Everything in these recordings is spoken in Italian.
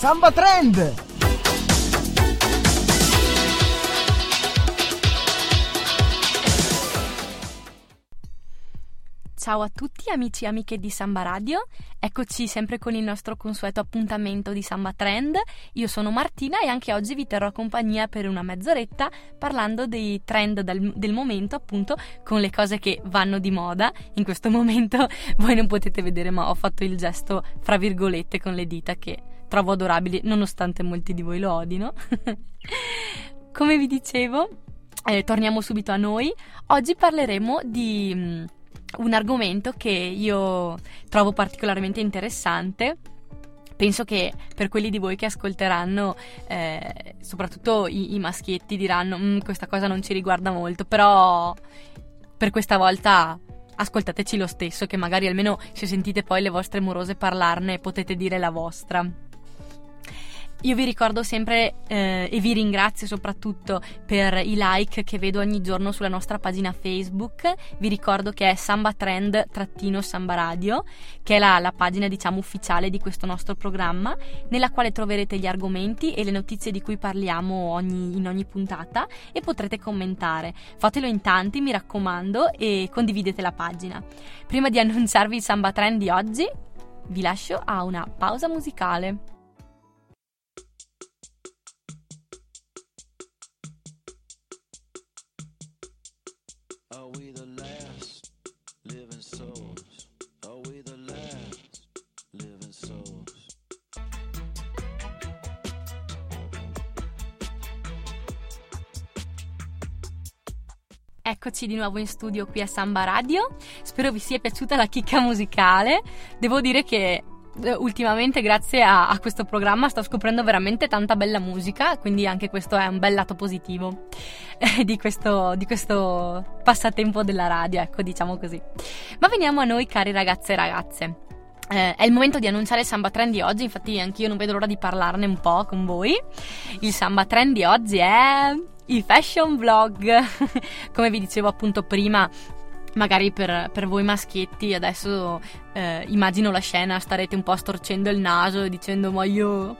Samba Trend! Ciao a tutti amici e amiche di Samba Radio, eccoci sempre con il nostro consueto appuntamento di Samba Trend. Io sono Martina e anche oggi vi terrò compagnia per una mezz'oretta parlando dei trend del, del momento, appunto con le cose che vanno di moda. In questo momento voi non potete vedere ma ho fatto il gesto fra virgolette con le dita che trovo adorabili nonostante molti di voi lo odino. Come vi dicevo, eh, torniamo subito a noi. Oggi parleremo di mm, un argomento che io trovo particolarmente interessante. Penso che per quelli di voi che ascolteranno, eh, soprattutto i, i, maschietti, diranno mm, questa cosa non ci riguarda molto, però per questa volta ascoltateci lo stesso, che magari almeno se sentite poi le vostre morose parlarne potete dire la vostra. Io vi ricordo sempre eh, e vi ringrazio soprattutto per i like che vedo ogni giorno sulla nostra pagina Facebook. Vi ricordo che è Samba Trend-Samba Radio, che è la, la, pagina diciamo ufficiale di questo nostro programma, nella quale troverete gli argomenti e le notizie di cui parliamo ogni, in ogni puntata e potrete commentare. Fatelo in tanti, mi raccomando, e condividete la pagina. Prima di annunciarvi il Samba Trend di oggi, vi lascio a una pausa musicale. Eccoci di nuovo in studio qui a Samba Radio. Spero vi sia piaciuta la chicca musicale. Devo dire che eh, ultimamente grazie a, a, questo programma sto scoprendo veramente tanta bella musica, quindi anche questo è un bel lato positivo eh, di, questo, di, questo, passatempo della radio, ecco diciamo così. Ma veniamo a noi cari ragazze e ragazze. Eh, è il momento di annunciare il Samba Trend di oggi, infatti anch'io non vedo l'ora di parlarne un po' con voi. Il Samba Trend di oggi è i fashion vlog. Come vi dicevo appunto prima, magari per, per voi maschietti adesso eh, immagino la scena, starete un po' storcendo il naso e dicendo ma io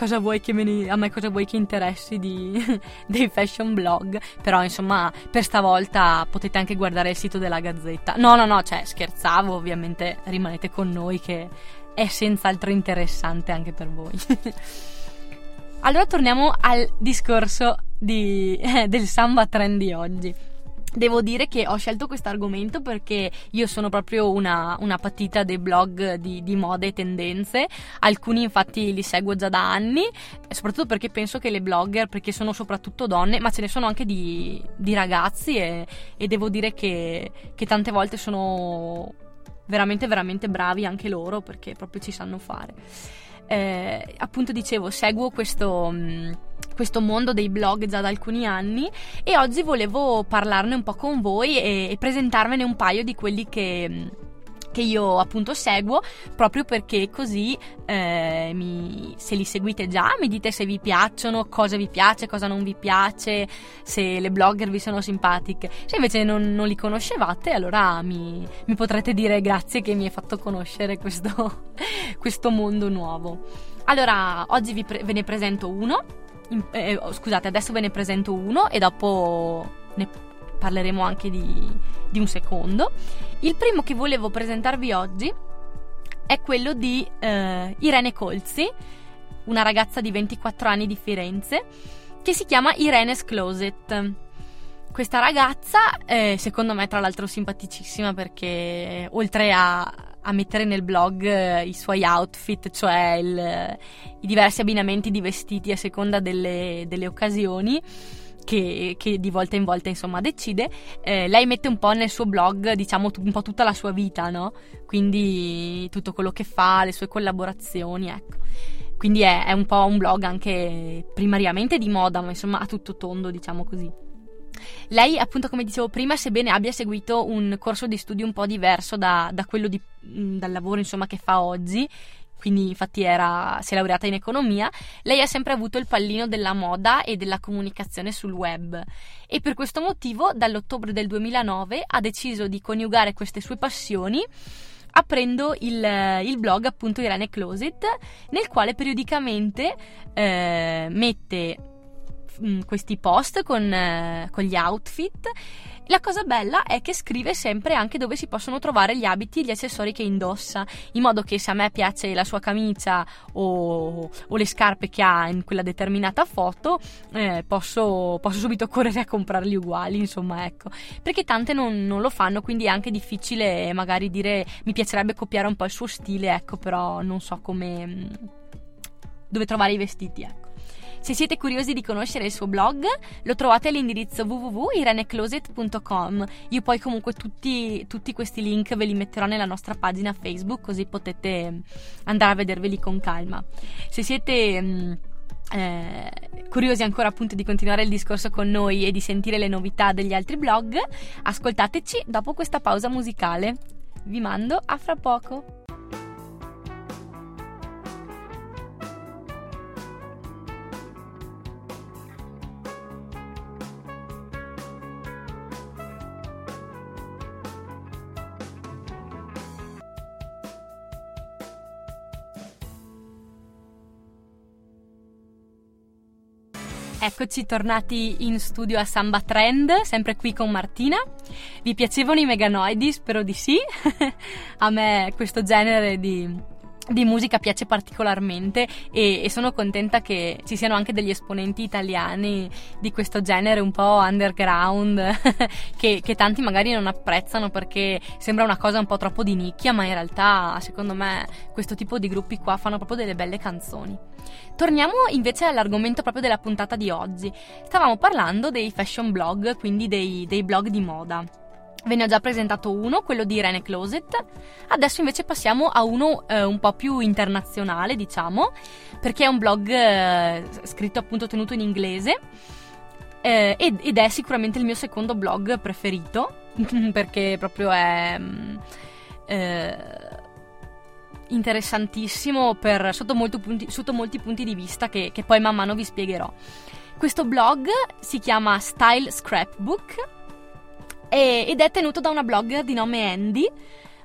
cosa vuoi che ne, a me cosa vuoi che interessi di, dei fashion blog però insomma per stavolta potete anche guardare il sito della gazzetta no no no cioè scherzavo ovviamente rimanete con noi che è senz'altro interessante anche per voi allora torniamo al discorso di, del samba trend di oggi. Devo dire che ho scelto questo argomento perché io sono proprio una, una patita dei blog di, di moda e tendenze, alcuni infatti li seguo già da anni, soprattutto perché penso che le blogger, perché sono soprattutto donne, ma ce ne sono anche di, di ragazzi e, e, devo dire che, che tante volte sono veramente veramente bravi anche loro perché proprio ci sanno fare eh, appunto dicevo, seguo questo, mm, questo, mondo dei blog già da alcuni anni e oggi volevo parlarne un po' con voi e, e presentarvene un paio di quelli che mm, che io appunto seguo proprio perché così eh, mi, se li seguite già mi dite se vi piacciono, cosa vi piace, cosa non vi piace, se le blogger vi sono simpatiche. Se invece non, non li conoscevate allora mi, mi, potrete dire grazie che mi hai fatto conoscere questo, questo mondo nuovo. Allora oggi pre- ve ne presento uno, eh, scusate adesso ve ne presento uno e dopo ne parleremo anche di, di un secondo. Il primo che volevo presentarvi oggi è quello di eh, Irene Colzi, una ragazza di 24 anni di Firenze, che si chiama Irene's Closet. Questa ragazza, eh, secondo me, tra l'altro simpaticissima perché oltre a, a mettere nel blog eh, i suoi outfit, cioè il, i diversi abbinamenti di vestiti a seconda delle, delle occasioni, che, che, di volta in volta insomma decide, eh, lei mette un po' nel suo blog diciamo un po' tutta la sua vita, no? Quindi tutto quello che fa, le sue collaborazioni, ecco. Quindi è, è un po' un blog anche primariamente di moda, ma insomma a tutto tondo, diciamo così. Lei, appunto, come dicevo prima, sebbene abbia seguito un corso di studio un po' diverso da, da quello di, dal lavoro insomma, che fa oggi, quindi infatti era, si è laureata in economia, lei ha sempre avuto il pallino della moda e della comunicazione sul web. E per questo motivo dall'ottobre del 2009 ha deciso di coniugare queste sue passioni aprendo il, il, blog appunto Irene Closet nel quale periodicamente eh, mette questi post con, eh, con gli outfit la cosa bella è che scrive sempre anche dove si possono trovare gli abiti e gli accessori che indossa, in modo che se a me piace la sua camicia o, o le scarpe che ha in quella determinata foto, eh, posso, posso, subito correre a comprarli uguali, insomma, ecco. Perché tante non, non, lo fanno, quindi è anche difficile magari dire mi piacerebbe copiare un po' il suo stile, ecco, però non so come... dove trovare i vestiti, ecco. Se siete curiosi di conoscere il suo blog, lo trovate all'indirizzo www.irenecloset.com. Io poi comunque tutti, tutti questi link ve li metterò nella nostra pagina Facebook, così potete andare a vederveli con calma. Se siete... Mm, eh, curiosi ancora appunto di continuare il discorso con noi e di sentire le novità degli altri blog, ascoltateci dopo questa pausa musicale. Vi mando a fra poco. Eccoci tornati in studio a Samba Trend, sempre qui con Martina. Vi piacevano i Meganoidi? Spero di sì. a me questo genere di di musica piace particolarmente e, e, sono contenta che ci siano anche degli esponenti italiani di questo genere un po' underground che, che, tanti magari non apprezzano perché sembra una cosa un po' troppo di nicchia ma in realtà secondo me questo tipo di gruppi qua fanno proprio delle belle canzoni. Torniamo invece all'argomento proprio della puntata di oggi. Stavamo parlando dei fashion blog, quindi dei, dei blog di moda. Ve ne ho già presentato uno, quello di Irene Closet. Adesso invece passiamo a uno eh, un po' più internazionale, diciamo, perché è un blog eh, scritto appunto tenuto in inglese eh, ed, ed, è sicuramente il mio secondo blog preferito, perché proprio è mm, eh, interessantissimo per, sotto, punti, sotto, molti punti di vista che, che poi man mano vi spiegherò. Questo blog si chiama Style Scrapbook ed è tenuto da una blogger di nome Andy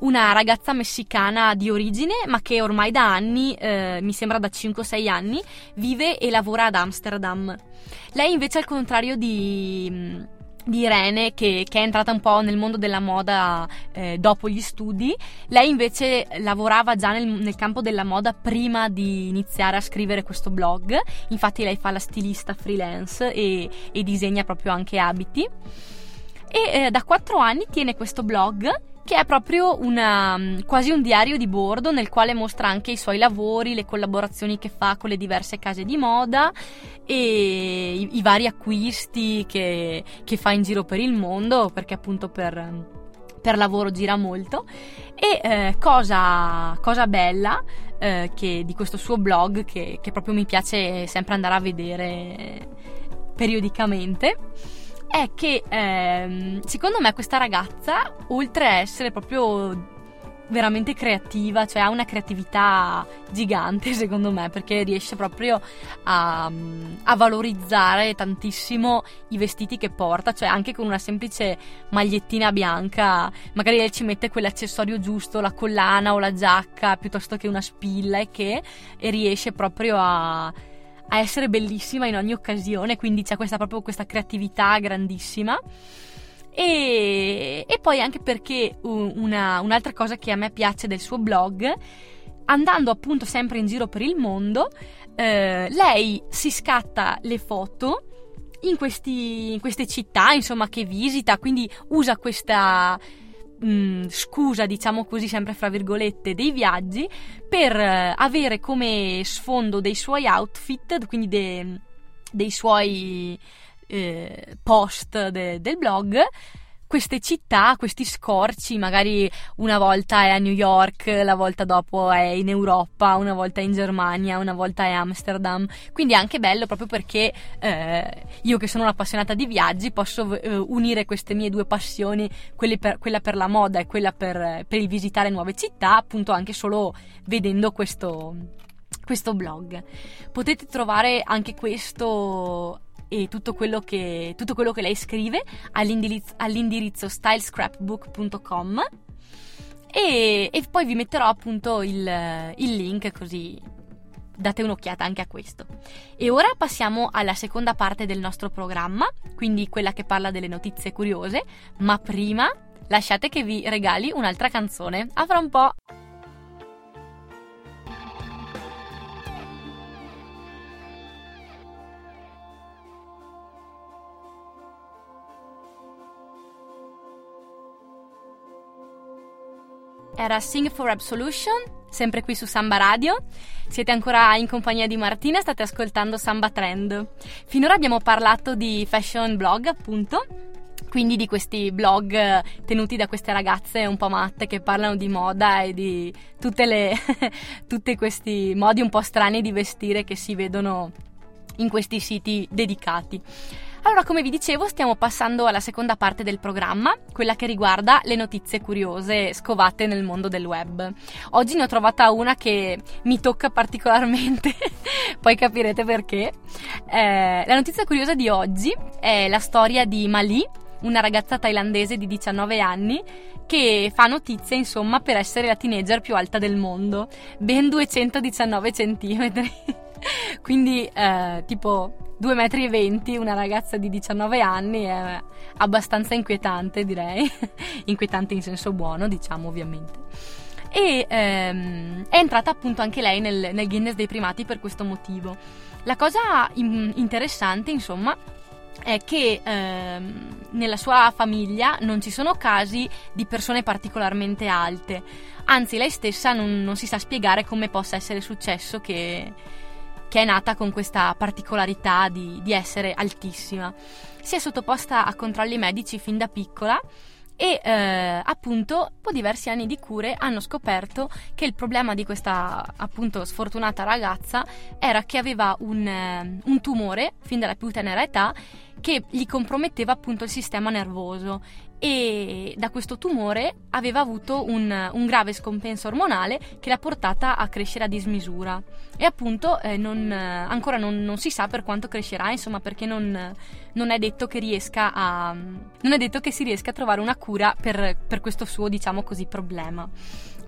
una ragazza messicana di origine, ma che ormai da anni, eh, mi sembra da 5-6 anni, vive e lavora ad Amsterdam. Lei invece al contrario di, di Irene, che, che, è entrata un po' nel mondo della moda eh, dopo gli studi, lei invece lavorava già nel, nel, campo della moda prima di iniziare a scrivere questo blog. Infatti lei fa la stilista freelance e, e disegna proprio anche abiti e eh, da quattro anni tiene questo blog che è proprio una, mm, quasi un diario di bordo nel quale mostra anche i suoi lavori, le collaborazioni che fa con le diverse case di moda e i, i vari acquisti che, che, fa in giro per il mondo perché appunto per, per lavoro gira molto. E eh, cosa, cosa, bella eh, che, di questo suo blog che, che proprio mi piace sempre andare a vedere periodicamente è che ehm, secondo me questa ragazza, oltre a essere proprio veramente creativa, cioè ha una creatività gigante secondo me perché riesce proprio a, a, valorizzare tantissimo i vestiti che porta, cioè anche con una semplice magliettina bianca, magari lei ci mette quell'accessorio giusto, la collana o la giacca piuttosto che una spilla e che e riesce proprio a a essere bellissima in ogni occasione, quindi c'è questa, proprio questa creatività grandissima. E, e poi anche perché una, un'altra cosa che a me piace del suo blog, andando appunto sempre in giro per il mondo, eh, lei si scatta le foto in, questi, in queste città, insomma, che visita, quindi usa questa mh, mm, scusa, diciamo così, sempre fra virgolette, dei viaggi per uh, avere come sfondo dei suoi outfit, quindi de, dei suoi eh, post de, del blog queste città, questi scorci, magari una volta è a New York, la volta dopo è in Europa, una volta è in Germania, una volta è a Amsterdam. Quindi è anche bello proprio perché eh, io che sono un'appassionata di viaggi posso eh, unire queste mie due passioni, per, quella per la moda e quella per, per il visitare nuove città, appunto anche solo vedendo questo questo blog. Potete trovare anche questo e tutto quello che, tutto quello che lei scrive all'indirizzo, all'indirizzo stylescrapbook.com e, e poi vi metterò appunto il, il link così date un'occhiata anche a questo. E ora passiamo alla seconda parte del nostro programma, quindi quella che parla delle notizie curiose, ma prima lasciate che vi regali un'altra canzone. A fra un po'! Era Sing for Absolution, sempre qui su Samba Radio. Siete ancora in compagnia di Martina, state ascoltando Samba Trend. Finora abbiamo parlato di fashion blog, appunto, quindi di questi blog tenuti da queste ragazze un po' matte che parlano di moda e di tutti questi modi un po' strani di vestire che si vedono in questi siti dedicati. Allora, come vi dicevo, stiamo passando alla seconda parte del programma, quella che riguarda le notizie curiose scovate nel mondo del web. Oggi ne ho trovata una che mi tocca particolarmente, poi capirete perché. Eh, la notizia curiosa di oggi è la storia di Mali, una ragazza thailandese di 19 anni che fa notizie insomma per essere la teenager più alta del mondo, ben 219 centimetri. Quindi eh, tipo 2,20 metri, una ragazza di 19 anni è abbastanza inquietante direi, inquietante in senso buono diciamo ovviamente. E ehm, è entrata appunto anche lei nel, nel, Guinness dei primati per questo motivo. La cosa in, interessante insomma è che ehm, nella sua famiglia non ci sono casi di persone particolarmente alte, anzi lei stessa non, non si sa spiegare come possa essere successo che che è nata con questa particolarità di, di essere altissima. Si è sottoposta a controlli medici fin da piccola e eh, appunto dopo diversi anni di cure hanno scoperto che il problema di questa appunto sfortunata ragazza era che aveva un, eh, un tumore fin dalla più tenera età che gli comprometteva appunto il sistema nervoso. E da questo tumore aveva avuto un, un, grave scompenso ormonale che l'ha portata a crescere a dismisura. E appunto eh, non, ancora non, non, si sa per quanto crescerà insomma perché non, non, è detto che riesca a non è detto che si riesca a trovare una cura per, per questo suo diciamo così problema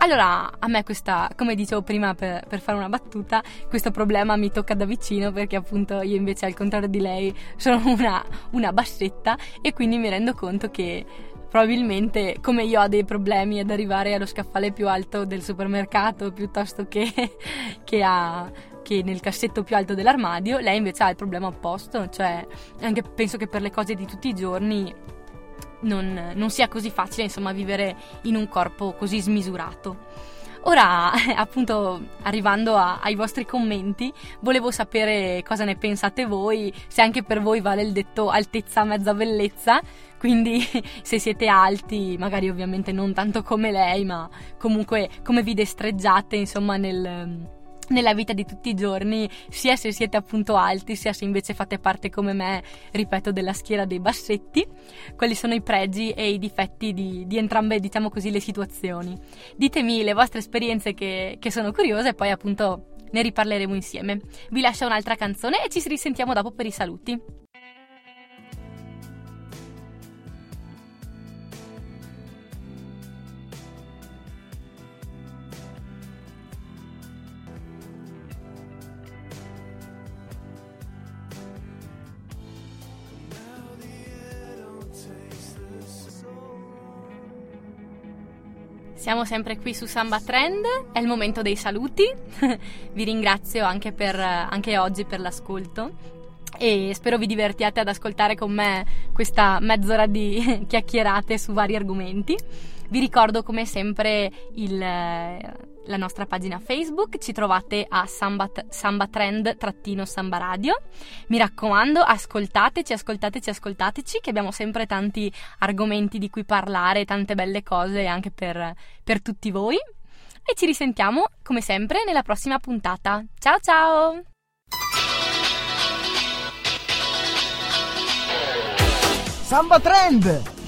allora, a me questa, come dicevo prima per, per, fare una battuta, questo problema mi tocca da vicino perché appunto io invece al contrario di lei sono una, una bassetta e quindi mi rendo conto che probabilmente come io ho dei problemi ad arrivare allo scaffale più alto del supermercato piuttosto che, che, a, che nel cassetto più alto dell'armadio, lei invece ha il problema opposto, cioè anche penso che per le cose di tutti i giorni non, non sia così facile insomma vivere in un corpo così smisurato. Ora, appunto, arrivando a, ai vostri commenti, volevo sapere cosa ne pensate voi, se anche per voi vale il detto altezza mezza bellezza, quindi se siete alti, magari ovviamente non tanto come lei, ma comunque come vi destreggiate, insomma, nel nella vita di tutti i giorni, sia se siete appunto alti, sia se invece fate parte come me, ripeto, della schiera dei bassetti, quali sono i pregi e i difetti di, di entrambe, diciamo così, le situazioni. Ditemi le vostre esperienze che, che sono curiose e poi appunto ne riparleremo insieme. Vi lascio un'altra canzone e ci risentiamo dopo per i saluti. Siamo sempre qui su Samba Trend, è il momento dei saluti. vi ringrazio anche, per, anche oggi per l'ascolto e spero vi divertiate ad ascoltare con me questa mezz'ora di chiacchierate su vari argomenti. Vi ricordo come sempre il, la nostra pagina Facebook, ci trovate a Samba, Samba Trend-Samba Radio. Mi raccomando, ascoltateci, ascoltateci, ascoltateci, che abbiamo sempre tanti argomenti di cui parlare, tante belle cose anche per, per tutti voi. E ci risentiamo, come sempre, nella prossima puntata. Ciao ciao! Samba Trend!